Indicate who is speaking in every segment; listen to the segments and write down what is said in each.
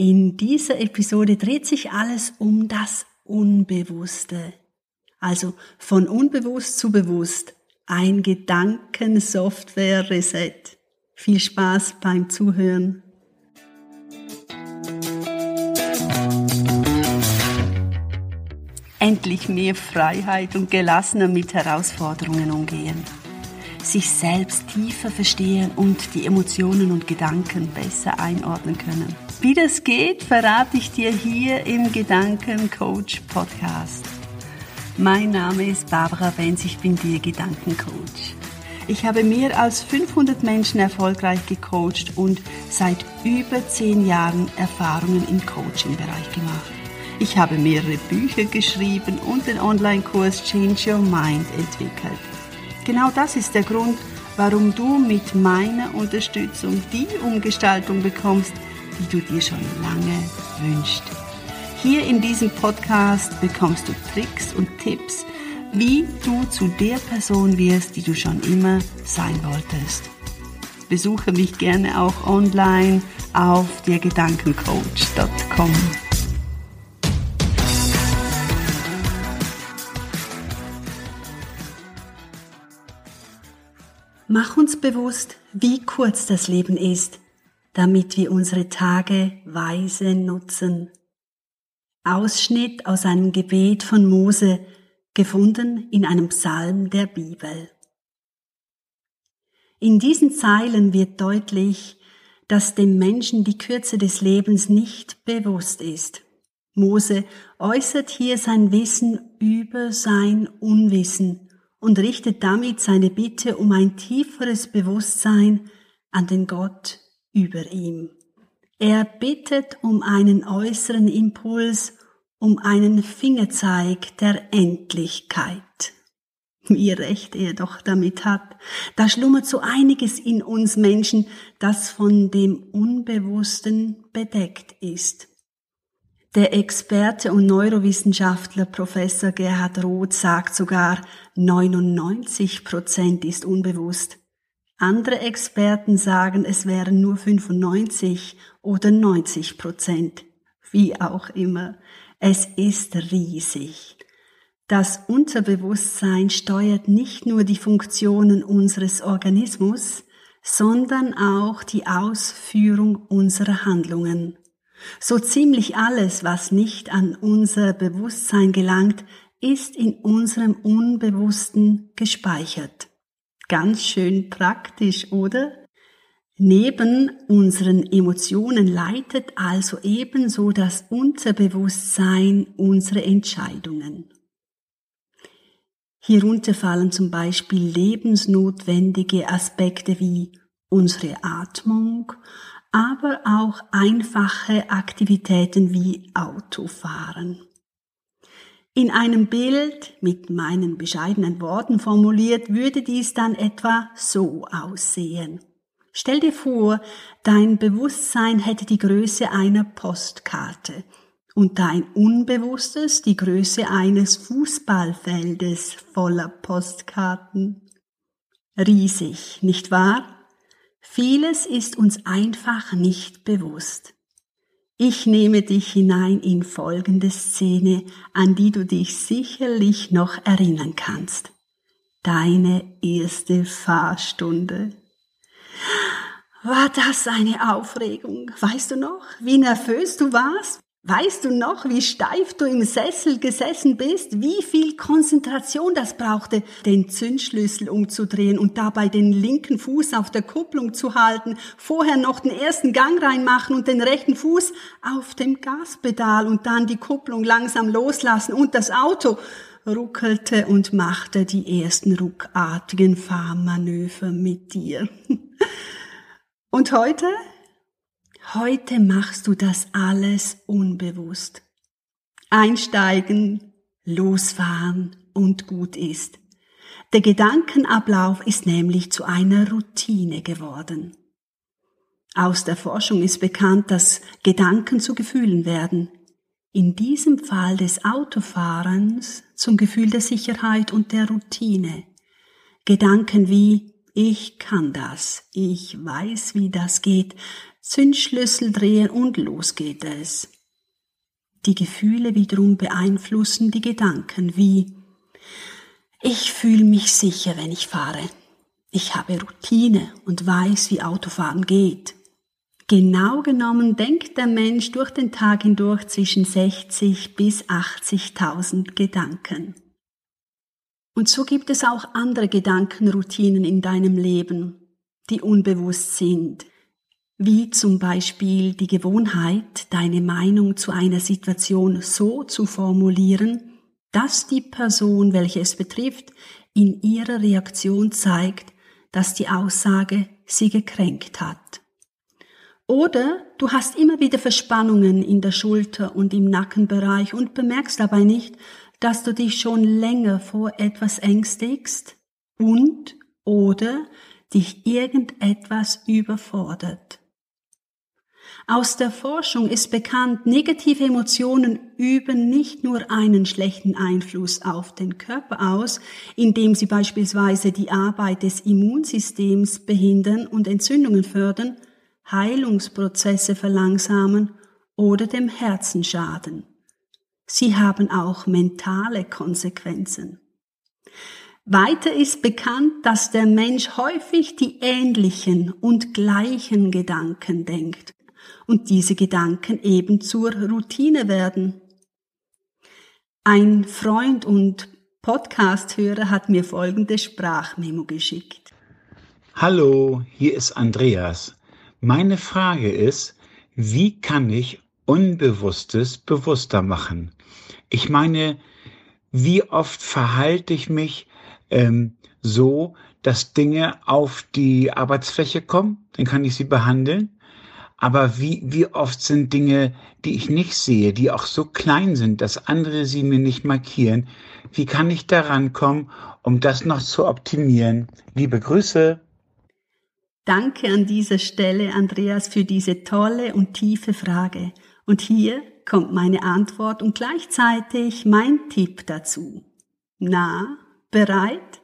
Speaker 1: In dieser Episode dreht sich alles um das Unbewusste. Also von unbewusst zu bewusst. Ein Gedankensoftware-Reset. Viel Spaß beim Zuhören. Endlich mehr Freiheit und gelassener mit Herausforderungen umgehen. Sich selbst tiefer verstehen und die Emotionen und Gedanken besser einordnen können wie das geht, verrate ich dir hier im Gedankencoach Podcast. Mein Name ist Barbara Benz, ich bin dir Gedankencoach. Ich habe mehr als 500 Menschen erfolgreich gecoacht und seit über 10 Jahren Erfahrungen im Coaching-Bereich gemacht. Ich habe mehrere Bücher geschrieben und den Online-Kurs Change Your Mind entwickelt. Genau das ist der Grund, warum du mit meiner Unterstützung die Umgestaltung bekommst, die du dir schon lange wünschst. Hier in diesem Podcast bekommst du Tricks und Tipps, wie du zu der Person wirst, die du schon immer sein wolltest. Besuche mich gerne auch online auf dergedankencoach.com. Mach uns bewusst, wie kurz das Leben ist damit wir unsere Tage weise nutzen. Ausschnitt aus einem Gebet von Mose, gefunden in einem Psalm der Bibel. In diesen Zeilen wird deutlich, dass dem Menschen die Kürze des Lebens nicht bewusst ist. Mose äußert hier sein Wissen über sein Unwissen und richtet damit seine Bitte um ein tieferes Bewusstsein an den Gott über ihm. Er bittet um einen äußeren Impuls, um einen Fingerzeig der Endlichkeit. Wie recht er doch damit hat. Da schlummert so einiges in uns Menschen, das von dem Unbewussten bedeckt ist. Der Experte und Neurowissenschaftler Professor Gerhard Roth sagt sogar, 99 Prozent ist unbewusst. Andere Experten sagen, es wären nur 95 oder 90 Prozent. Wie auch immer. Es ist riesig. Das Unterbewusstsein steuert nicht nur die Funktionen unseres Organismus, sondern auch die Ausführung unserer Handlungen. So ziemlich alles, was nicht an unser Bewusstsein gelangt, ist in unserem Unbewussten gespeichert. Ganz schön praktisch, oder? Neben unseren Emotionen leitet also ebenso das Unterbewusstsein unsere Entscheidungen. Hierunter fallen zum Beispiel lebensnotwendige Aspekte wie unsere Atmung, aber auch einfache Aktivitäten wie Autofahren. In einem Bild mit meinen bescheidenen Worten formuliert, würde dies dann etwa so aussehen. Stell dir vor, dein Bewusstsein hätte die Größe einer Postkarte und dein Unbewusstes die Größe eines Fußballfeldes voller Postkarten. Riesig, nicht wahr? Vieles ist uns einfach nicht bewusst. Ich nehme dich hinein in folgende Szene, an die du dich sicherlich noch erinnern kannst. Deine erste Fahrstunde. War das eine Aufregung? Weißt du noch, wie nervös du warst? Weißt du noch, wie steif du im Sessel gesessen bist? Wie viel Konzentration das brauchte, den Zündschlüssel umzudrehen und dabei den linken Fuß auf der Kupplung zu halten, vorher noch den ersten Gang reinmachen und den rechten Fuß auf dem Gaspedal und dann die Kupplung langsam loslassen und das Auto ruckelte und machte die ersten ruckartigen Fahrmanöver mit dir. Und heute Heute machst du das alles unbewusst. Einsteigen, losfahren und gut ist. Der Gedankenablauf ist nämlich zu einer Routine geworden. Aus der Forschung ist bekannt, dass Gedanken zu Gefühlen werden. In diesem Fall des Autofahrens zum Gefühl der Sicherheit und der Routine. Gedanken wie ich kann das, ich weiß, wie das geht, Zündschlüssel drehen und los geht es. Die Gefühle wiederum beeinflussen die Gedanken wie ich fühle mich sicher, wenn ich fahre. Ich habe Routine und weiß, wie Autofahren geht. Genau genommen denkt der Mensch durch den Tag hindurch zwischen 60 bis 80.000 Gedanken. Und so gibt es auch andere Gedankenroutinen in deinem Leben, die unbewusst sind, wie zum Beispiel die Gewohnheit, deine Meinung zu einer Situation so zu formulieren, dass die Person, welche es betrifft, in ihrer Reaktion zeigt, dass die Aussage sie gekränkt hat. Oder du hast immer wieder Verspannungen in der Schulter und im Nackenbereich und bemerkst dabei nicht, dass du dich schon länger vor etwas ängstigst und oder dich irgendetwas überfordert. Aus der Forschung ist bekannt, negative Emotionen üben nicht nur einen schlechten Einfluss auf den Körper aus, indem sie beispielsweise die Arbeit des Immunsystems behindern und Entzündungen fördern, Heilungsprozesse verlangsamen oder dem Herzen schaden. Sie haben auch mentale Konsequenzen. Weiter ist bekannt, dass der Mensch häufig die ähnlichen und gleichen Gedanken denkt und diese Gedanken eben zur Routine werden. Ein Freund und Podcast-Hörer hat mir folgende Sprachmemo geschickt.
Speaker 2: Hallo, hier ist Andreas. Meine Frage ist, wie kann ich Unbewusstes bewusster machen? Ich meine, wie oft verhalte ich mich ähm, so, dass Dinge auf die Arbeitsfläche kommen? Dann kann ich sie behandeln. Aber wie, wie oft sind Dinge, die ich nicht sehe, die auch so klein sind, dass andere sie mir nicht markieren? Wie kann ich daran kommen, um das noch zu optimieren? Liebe Grüße.
Speaker 1: Danke an dieser Stelle, Andreas, für diese tolle und tiefe Frage. Und hier kommt meine Antwort und gleichzeitig mein Tipp dazu. Na, bereit?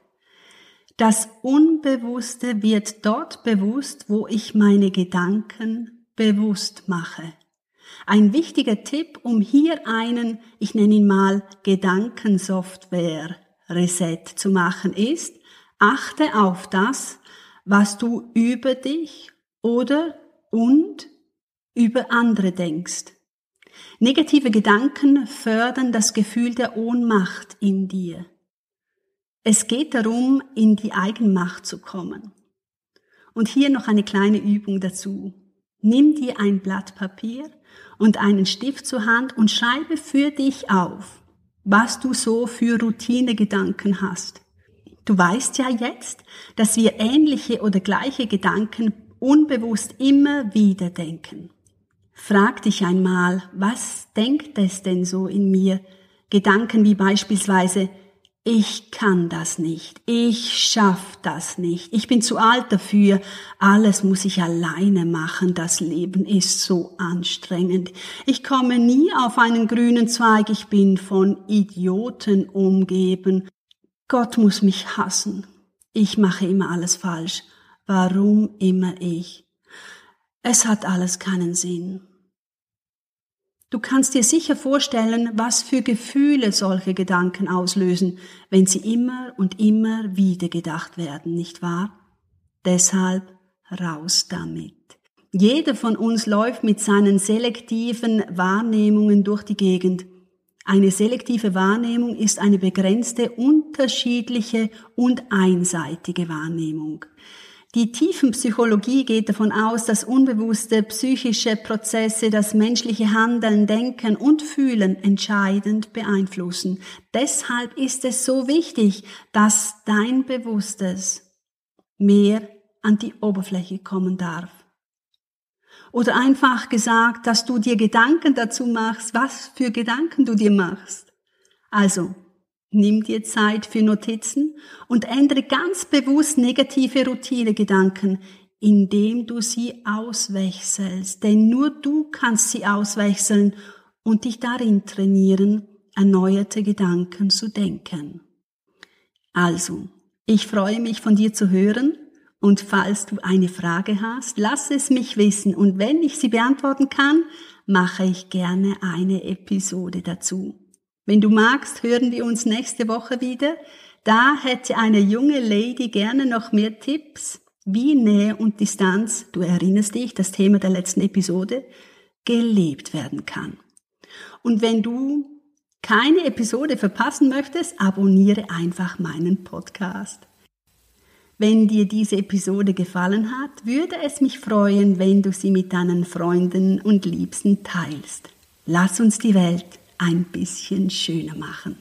Speaker 1: Das Unbewusste wird dort bewusst, wo ich meine Gedanken bewusst mache. Ein wichtiger Tipp, um hier einen, ich nenne ihn mal Gedankensoftware Reset zu machen, ist, achte auf das, was du über dich oder und über andere denkst. Negative Gedanken fördern das Gefühl der Ohnmacht in dir. Es geht darum, in die Eigenmacht zu kommen. Und hier noch eine kleine Übung dazu. Nimm dir ein Blatt Papier und einen Stift zur Hand und schreibe für dich auf, was du so für Routinegedanken hast. Du weißt ja jetzt, dass wir ähnliche oder gleiche Gedanken unbewusst immer wieder denken. Frag dich einmal, was denkt es denn so in mir? Gedanken wie beispielsweise, ich kann das nicht, ich schaff das nicht, ich bin zu alt dafür, alles muss ich alleine machen, das Leben ist so anstrengend, ich komme nie auf einen grünen Zweig, ich bin von Idioten umgeben, Gott muss mich hassen, ich mache immer alles falsch, warum immer ich? Es hat alles keinen Sinn. Du kannst dir sicher vorstellen, was für Gefühle solche Gedanken auslösen, wenn sie immer und immer wieder gedacht werden, nicht wahr? Deshalb raus damit. Jeder von uns läuft mit seinen selektiven Wahrnehmungen durch die Gegend. Eine selektive Wahrnehmung ist eine begrenzte, unterschiedliche und einseitige Wahrnehmung. Die Tiefenpsychologie geht davon aus, dass unbewusste psychische Prozesse das menschliche Handeln, Denken und Fühlen entscheidend beeinflussen. Deshalb ist es so wichtig, dass dein Bewusstes mehr an die Oberfläche kommen darf. Oder einfach gesagt, dass du dir Gedanken dazu machst, was für Gedanken du dir machst. Also, Nimm dir Zeit für Notizen und ändere ganz bewusst negative Routinegedanken, indem du sie auswechselst. Denn nur du kannst sie auswechseln und dich darin trainieren, erneuerte Gedanken zu denken. Also, ich freue mich von dir zu hören Und falls du eine Frage hast, lass es mich wissen und wenn ich sie beantworten kann, mache ich gerne eine Episode dazu. Wenn du magst, hören wir uns nächste Woche wieder. Da hätte eine junge Lady gerne noch mehr Tipps, wie Nähe und Distanz, du erinnerst dich, das Thema der letzten Episode, gelebt werden kann. Und wenn du keine Episode verpassen möchtest, abonniere einfach meinen Podcast. Wenn dir diese Episode gefallen hat, würde es mich freuen, wenn du sie mit deinen Freunden und Liebsten teilst. Lass uns die Welt ein bisschen schöner machen.